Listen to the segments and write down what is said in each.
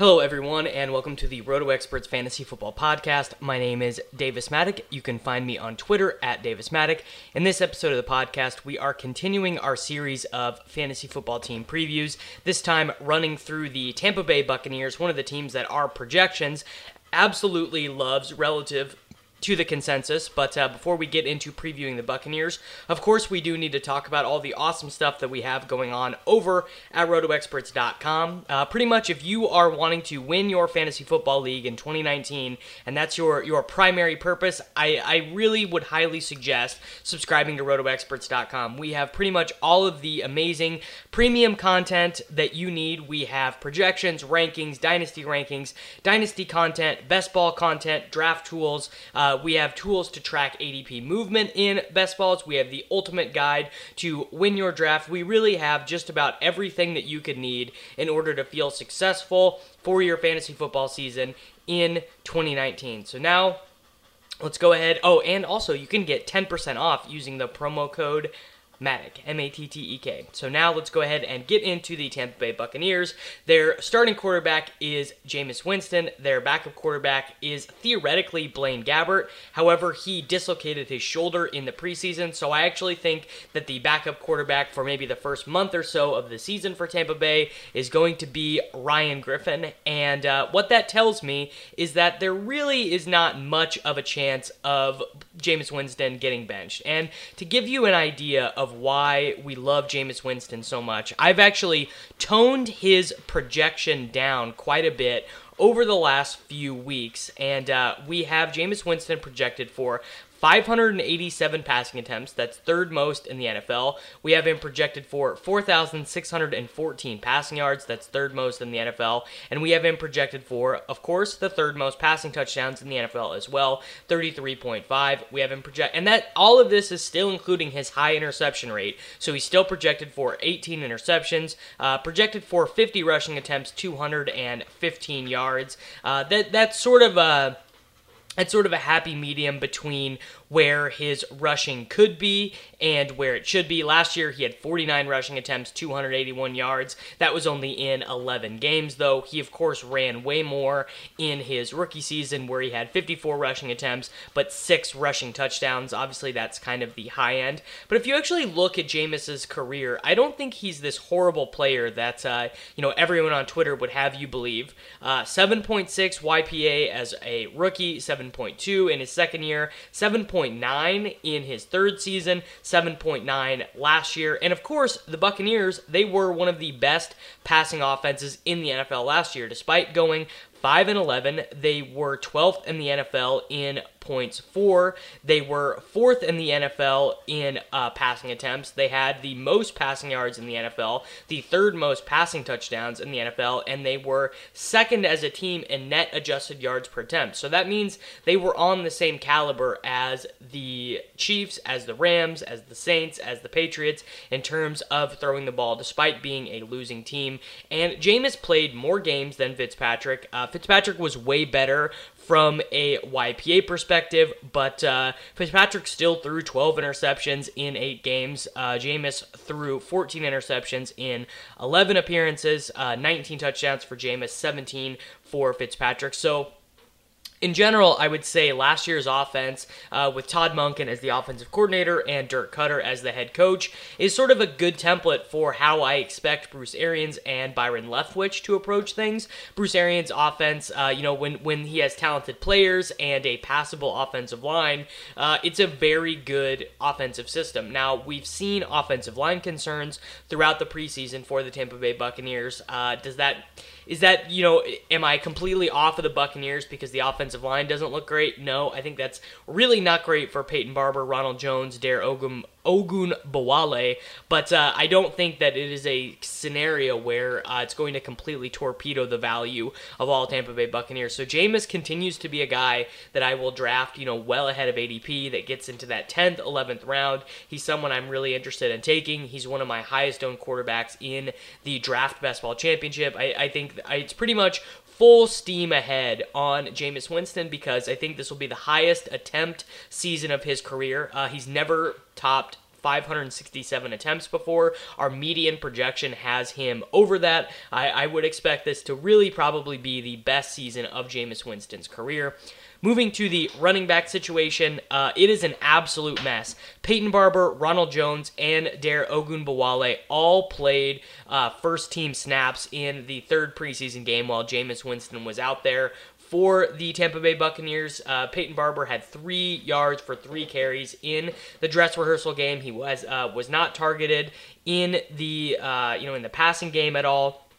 Hello, everyone, and welcome to the Roto Experts Fantasy Football Podcast. My name is Davis Mattek. You can find me on Twitter at Davis Mattek. In this episode of the podcast, we are continuing our series of fantasy football team previews, this time running through the Tampa Bay Buccaneers, one of the teams that our projections absolutely loves relative to the consensus. But uh, before we get into previewing the Buccaneers, of course, we do need to talk about all the awesome stuff that we have going on over at rotoexperts.com. Uh, pretty much, if you are wanting to win your fantasy football league in 2019, and that's your, your primary purpose, I, I really would highly suggest subscribing to rotoexperts.com. We have pretty much all of the amazing premium content that you need. We have projections, rankings, dynasty rankings, dynasty content, best ball content, draft tools. Uh, uh, we have tools to track ADP movement in best balls. We have the ultimate guide to win your draft. We really have just about everything that you could need in order to feel successful for your fantasy football season in 2019. So now let's go ahead. Oh, and also you can get 10% off using the promo code Mattek, M A T T E K. So now let's go ahead and get into the Tampa Bay Buccaneers. Their starting quarterback is Jameis Winston. Their backup quarterback is theoretically Blaine Gabbert. However, he dislocated his shoulder in the preseason, so I actually think that the backup quarterback for maybe the first month or so of the season for Tampa Bay is going to be Ryan Griffin. And uh, what that tells me is that there really is not much of a chance of Jameis Winston getting benched. And to give you an idea of of why we love Jameis Winston so much. I've actually toned his projection down quite a bit over the last few weeks, and uh, we have Jameis Winston projected for 587 passing attempts. That's third most in the NFL. We have him projected for 4,614 passing yards. That's third most in the NFL. And we have him projected for, of course, the third most passing touchdowns in the NFL as well, 33.5. We have him project, and that all of this is still including his high interception rate. So he's still projected for 18 interceptions, uh, projected for 50 rushing attempts, 215 yards. Uh, that that's sort of a it's sort of a happy medium between where his rushing could be and where it should be. Last year, he had 49 rushing attempts, 281 yards. That was only in 11 games, though. He, of course, ran way more in his rookie season where he had 54 rushing attempts, but six rushing touchdowns. Obviously, that's kind of the high end. But if you actually look at Jameis's career, I don't think he's this horrible player that, uh, you know, everyone on Twitter would have you believe. Uh, 7.6 YPA as a rookie, 7.2 in his second year, 7. 7.9 in his third season, 7.9 last year. And of course, the Buccaneers, they were one of the best passing offenses in the NFL last year, despite going 5 and 11. They were 12th in the NFL in points for. They were fourth in the NFL in uh, passing attempts. They had the most passing yards in the NFL, the third most passing touchdowns in the NFL, and they were second as a team in net adjusted yards per attempt. So that means they were on the same caliber as the Chiefs, as the Rams, as the Saints, as the Patriots in terms of throwing the ball, despite being a losing team. And Jameis played more games than Fitzpatrick. Uh, Fitzpatrick was way better from a YPA perspective, but uh, Fitzpatrick still threw 12 interceptions in eight games. Uh, Jameis threw 14 interceptions in 11 appearances, uh, 19 touchdowns for Jameis, 17 for Fitzpatrick. So in general, I would say last year's offense, uh, with Todd Monken as the offensive coordinator and Dirk Koetter as the head coach, is sort of a good template for how I expect Bruce Arians and Byron Leftwich to approach things. Bruce Arians' offense, uh, you know, when when he has talented players and a passable offensive line, uh, it's a very good offensive system. Now we've seen offensive line concerns throughout the preseason for the Tampa Bay Buccaneers. Uh, does that is that, you know, am I completely off of the Buccaneers because the offensive line doesn't look great? No, I think that's really not great for Peyton Barber, Ronald Jones, Dare Ogum, Ogun Bowale, but uh, I don't think that it is a scenario where uh, it's going to completely torpedo the value of all Tampa Bay Buccaneers. So Jameis continues to be a guy that I will draft, you know, well ahead of ADP that gets into that 10th, 11th round. He's someone I'm really interested in taking. He's one of my highest owned quarterbacks in the draft best ball championship. I, I think it's pretty much full steam ahead on Jameis Winston because I think this will be the highest attempt season of his career. Uh, he's never topped 567 attempts before. Our median projection has him over that. I, I, would expect this to really probably be the best season of Jameis Winston's career. Moving to the running back situation, uh, it is an absolute mess. Peyton Barber, Ronald Jones, and Dare Ogunbowale all played uh, first team snaps in the third preseason game while Jameis Winston was out there for the Tampa Bay Buccaneers. Uh, Peyton Barber had three yards for three carries in the dress rehearsal game. He was uh, was not targeted in the uh, you know in the passing game at all.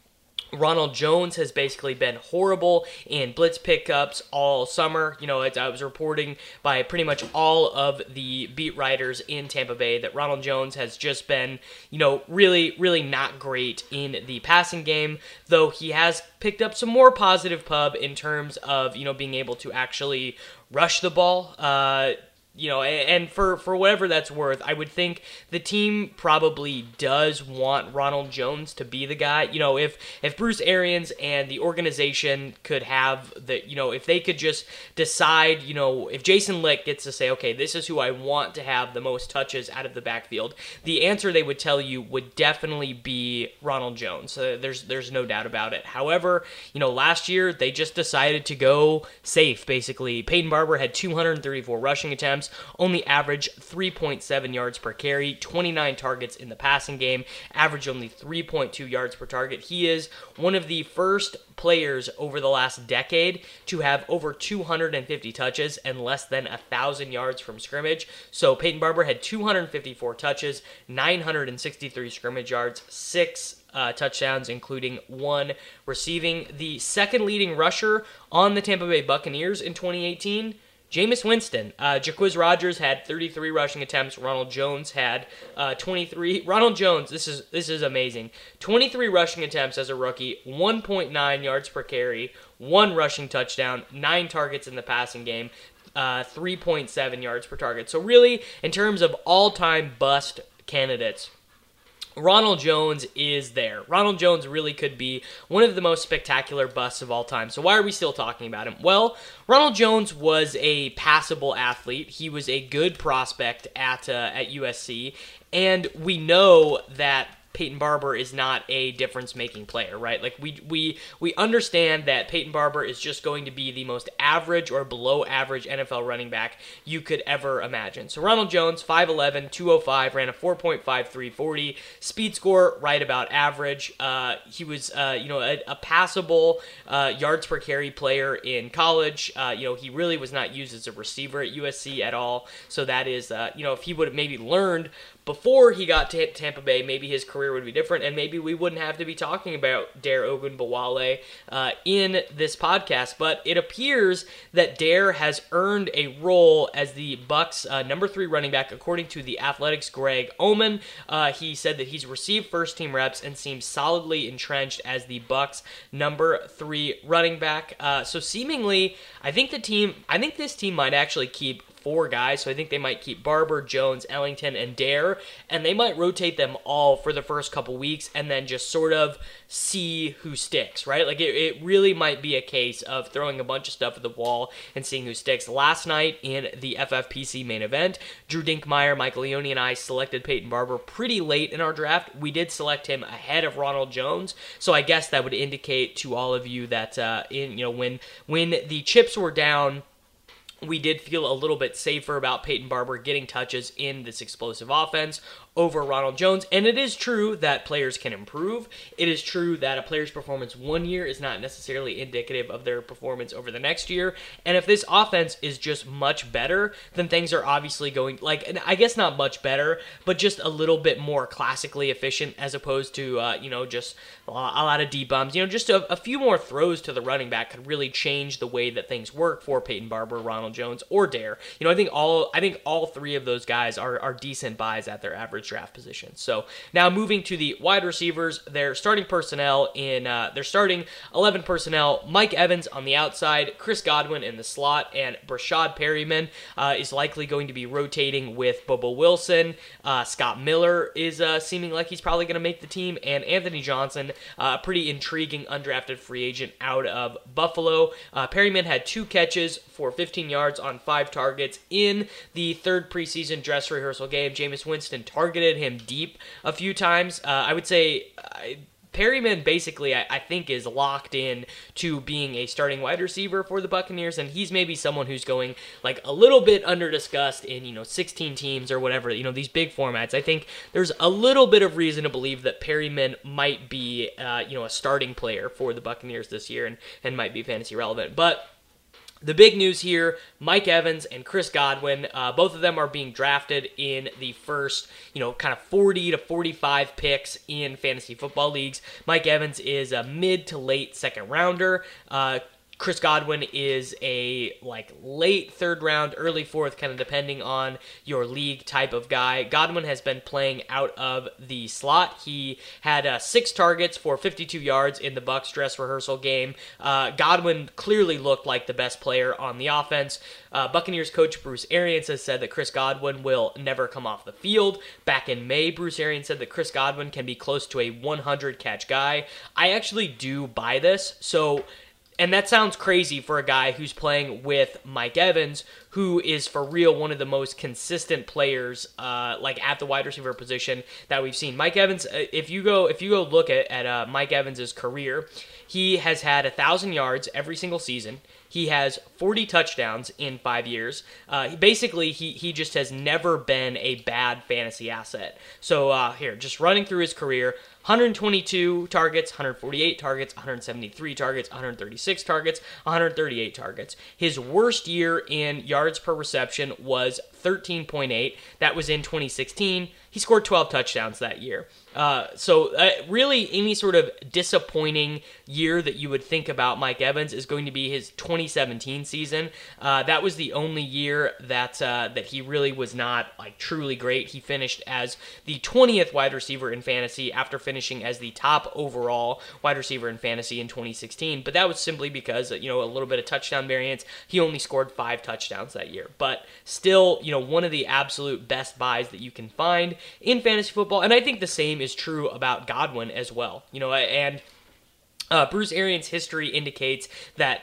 Ronald Jones has basically been horrible in blitz pickups all summer. You know, I was reporting by pretty much all of the beat writers in Tampa Bay that Ronald Jones has just been, you know, really, really not great in the passing game, though he has picked up some more positive pub in terms of, you know, being able to actually rush the ball. Uh, you know, and for for whatever that's worth, I would think the team probably does want Ronald Jones to be the guy. You know, if if Bruce Arians and the organization could have the, you know, if they could just decide, you know, if Jason Licht gets to say, okay, this is who I want to have the most touches out of the backfield, the answer they would tell you would definitely be Ronald Jones. Uh, there's there's no doubt about it. However, you know, last year they just decided to go safe. Basically, Peyton Barber had 234 rushing attempts only average 3.7 yards per carry, 29 targets in the passing game, average only 3.2 yards per target. He is one of the first players over the last decade to have over 250 touches and less than a 1,000 yards from scrimmage. So Peyton Barber had 254 touches, 963 scrimmage yards, six uh, touchdowns, including one receiving. The second leading rusher on the Tampa Bay Buccaneers in 2018 Jameis Winston, uh, Jacquizz Rodgers had 33 rushing attempts. Ronald Jones had uh, 23. Ronald Jones, this is this is amazing. 23 rushing attempts as a rookie, 1.9 yards per carry, one rushing touchdown, nine targets in the passing game. Uh, 3.7 yards per target. So, really, in terms of all time bust candidates, Ronald Jones is there. Ronald Jones really could be one of the most spectacular busts of all time. So why are we still talking about him? Well, Ronald Jones was a passable athlete. He was a good prospect at uh, at USC, and we know that Peyton Barber is not a difference making player, right? Like we we we understand that Peyton Barber is just going to be the most average or below average NFL running back you could ever imagine. So Ronald Jones, 5'11, 205, ran a 4.5340, speed score right about average. Uh, he was uh, you know a, a passable uh, yards per carry player in college. Uh, you know he really was not used as a receiver at USC at all. So that is uh, you know if he would have maybe learned before he got to Tampa Bay, maybe his career would be different, and maybe we wouldn't have to be talking about Dare Ogunbowale uh, in this podcast. But it appears that Dare has earned a role as the Bucks' uh, number three running back, according to the Athletics' Greg Auman. Uh, he said that he's received first-team reps and seems solidly entrenched as the Bucks' number three running back. Uh, so seemingly, I think the team, I think this team might actually keep four guys, so I think they might keep Barber, Jones, Ellington, and Dare, and they might rotate them all for the first couple weeks and then just sort of see who sticks, right? Like it, it really might be a case of throwing a bunch of stuff at the wall and seeing who sticks. Last night in the FFPC main event, Drew Dinkmeyer, Michael Leone, and I selected Peyton Barber pretty late in our draft. We did select him ahead of Ronald Jones, so I guess that would indicate to all of you that uh, in you know when when the chips were down we did feel a little bit safer about Peyton Barber getting touches in this explosive offense over Ronald Jones. And it is true that players can improve. It is true that a player's performance one year is not necessarily indicative of their performance over the next year. And if this offense is just much better, then things are obviously going like I guess not much better, but just a little bit more classically efficient as opposed to uh, you know just a lot of deep bombs. You know, just a, a few more throws to the running back could really change the way that things work for Peyton Barber, Ronald Jones, or Dare. You know, I think all I think all three of those guys are are decent buys at their average draft position. So now moving to the wide receivers, their starting personnel in uh, their starting 11 personnel: Mike Evans on the outside, Chris Godwin in the slot, and Breshad Perriman uh, is likely going to be rotating with Bobo Wilson. Uh, Scott Miller is uh, seeming like he's probably going to make the team, and Anthony Johnson, a uh, pretty intriguing undrafted free agent out of Buffalo. Uh, Perriman had two catches for 15 yards on five targets in the third preseason dress rehearsal game. Jameis Winston targeted him deep a few times. Uh, I would say Perriman basically, I, I, think, is locked in to being a starting wide receiver for the Buccaneers, and he's maybe someone who's going like a little bit under discussed in you know 16 teams or whatever. You know these big formats. I think there's a little bit of reason to believe that Perriman might be uh, you know a starting player for the Buccaneers this year and and might be fantasy relevant, but. The big news here Mike Evans and Chris Godwin, uh, both of them are being drafted in the first, you know, kind of 40 to 45 picks in fantasy football leagues. Mike Evans is a mid to late second rounder. Uh, Chris Godwin is a like late third round, early fourth, kind of depending on your league type of guy. Godwin has been playing out of the slot. He had uh, six targets for 52 yards in the Bucks dress rehearsal game. Uh, Godwin clearly looked like the best player on the offense. Uh, Buccaneers coach Bruce Arians has said that Chris Godwin will never come off the field. Back in May, Bruce Arians said that Chris Godwin can be close to a 100 catch guy. I actually do buy this. So and that sounds crazy for a guy who's playing with Mike Evans, who is for real one of the most consistent players, uh, like at the wide receiver position that we've seen. Mike Evans, uh, if you go if you go look at at uh, Mike Evans's career, he has had a thousand yards every single season. He has 40 touchdowns in five years. Uh, basically, he, he just has never been a bad fantasy asset. So, uh, here, just running through his career 122 targets, 148 targets, 173 targets, 136 targets, 138 targets. His worst year in yards per reception was 13.8. That was in 2016. He scored 12 touchdowns that year. Uh, so, uh, really, any sort of disappointing year that you would think about Mike Evans is going to be his 2017 season. Uh, that was the only year that uh, that he really was not like truly great. He finished as the 20th wide receiver in fantasy after finishing as the top overall wide receiver in fantasy in 2016. But that was simply because you know a little bit of touchdown variance. He only scored five touchdowns that year, but still, you know, one of the absolute best buys that you can find in fantasy football. And I think the same is true about Godwin as well. You know, and uh, Bruce Arians' history indicates that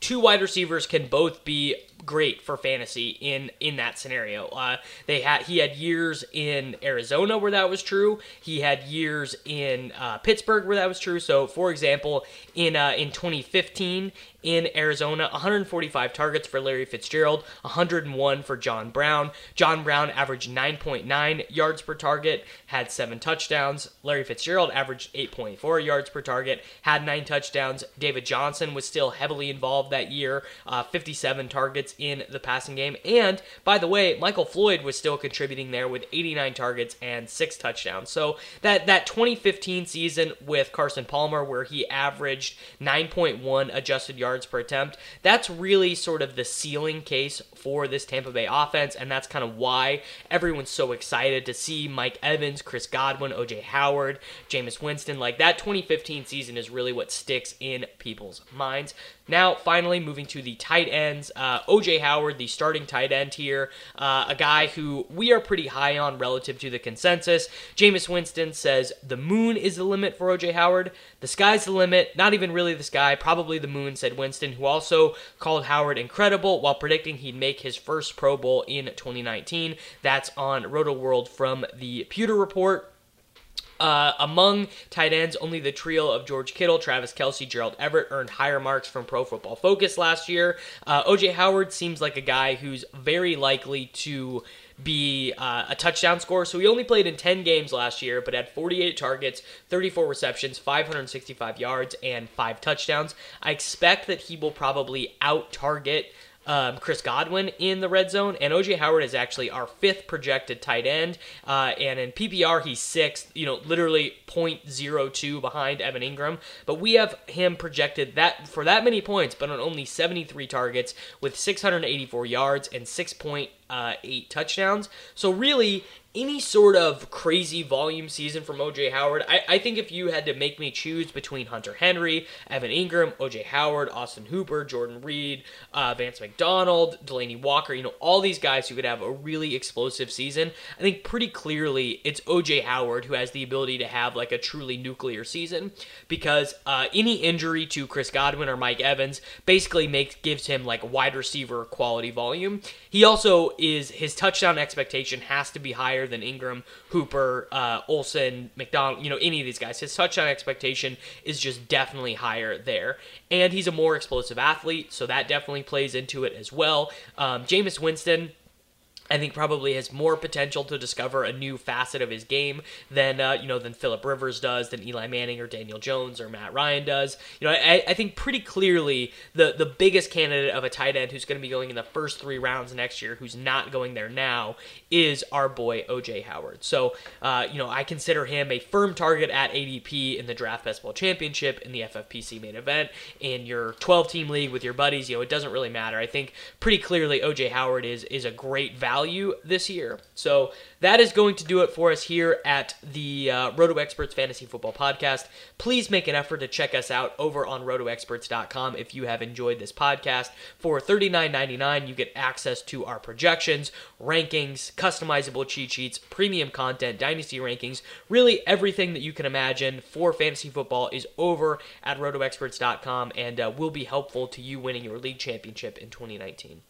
two wide receivers can both be great for fantasy in in that scenario. Uh, they had he had years in Arizona where that was true. He had years in uh, Pittsburgh where that was true. So, for example, in uh, in 2015 in Arizona, 145 targets for Larry Fitzgerald, 101 for John Brown. John Brown averaged 9.9 yards per target, had seven touchdowns. Larry Fitzgerald averaged 8.4 yards per target, had nine touchdowns. David Johnson was still heavily involved that year, uh, 57 targets in the passing game. And by the way, Michael Floyd was still contributing there with 89 targets and six touchdowns. So that that 2015 season with Carson Palmer, where he averaged 9.1 adjusted yards yards per attempt. That's really sort of the ceiling case for this Tampa Bay offense, and that's kind of why everyone's so excited to see Mike Evans, Chris Godwin, OJ Howard, Jameis Winston. Like that 2015 season is really what sticks in people's minds. Now, finally, moving to the tight ends. Uh, OJ Howard, the starting tight end here, uh, a guy who we are pretty high on relative to the consensus. Jameis Winston says the moon is the limit for OJ Howard. The sky's the limit. Not even really the sky, probably the moon, said Winston, who also called Howard incredible while predicting he'd make his first Pro Bowl in 2019. That's on Roto World from the Pewter Report. Uh, among tight ends, only the trio of George Kittle, Travis Kelce, Gerald Everett earned higher marks from Pro Football Focus last year. Uh, OJ Howard seems like a guy who's very likely to be uh, a touchdown score. So he only played in 10 games last year, but had 48 targets, 34 receptions, 565 yards, and five touchdowns. I expect that he will probably out target um, Chris Godwin in the red zone, and OJ Howard is actually our fifth projected tight end. Uh, and in PPR, he's sixth, you know, literally 0.02 behind Evan Engram, But we have him projected that for that many points, but on only 73 targets with 684 yards and 6.8 uh, touchdowns. So really, any sort of crazy volume season from OJ Howard, I, I think if you had to make me choose between Hunter Henry, Evan Engram, OJ Howard, Austin Hooper, Jordan Reed, uh, Vance McDonald, Delanie Walker, you know, all these guys who could have a really explosive season, I think pretty clearly it's OJ Howard who has the ability to have like a truly nuclear season because uh, any injury to Chris Godwin or Mike Evans basically makes gives him like wide receiver quality volume. He also is his touchdown expectation has to be higher than Engram, Hooper, uh, Olsen, McDonald, you know, any of these guys. His touchdown expectation is just definitely higher there. And he's a more explosive athlete, so that definitely plays into it as well. Um, Jameis Winston, I think probably has more potential to discover a new facet of his game than uh, you know than Philip Rivers does, than Eli Manning or Daniel Jones or Matt Ryan does. You know, I, I think pretty clearly the the biggest candidate of a tight end who's going to be going in the first three rounds next year, who's not going there now, is our boy OJ Howard. So uh, you know, I consider him a firm target at ADP in the Draft Best Ball Championship in the FFPC main event in your 12 team league with your buddies. You know, it doesn't really matter. I think pretty clearly OJ Howard is is a great value value this year. So that is going to do it for us here at the uh, Roto Experts Fantasy Football Podcast. Please make an effort to check us out over on rotoexperts.com if you have enjoyed this podcast. For $39.99, you get access to our projections, rankings, customizable cheat sheets, premium content, dynasty rankings, really everything that you can imagine for fantasy football is over at rotoexperts.com and uh, will be helpful to you winning your league championship in 2019.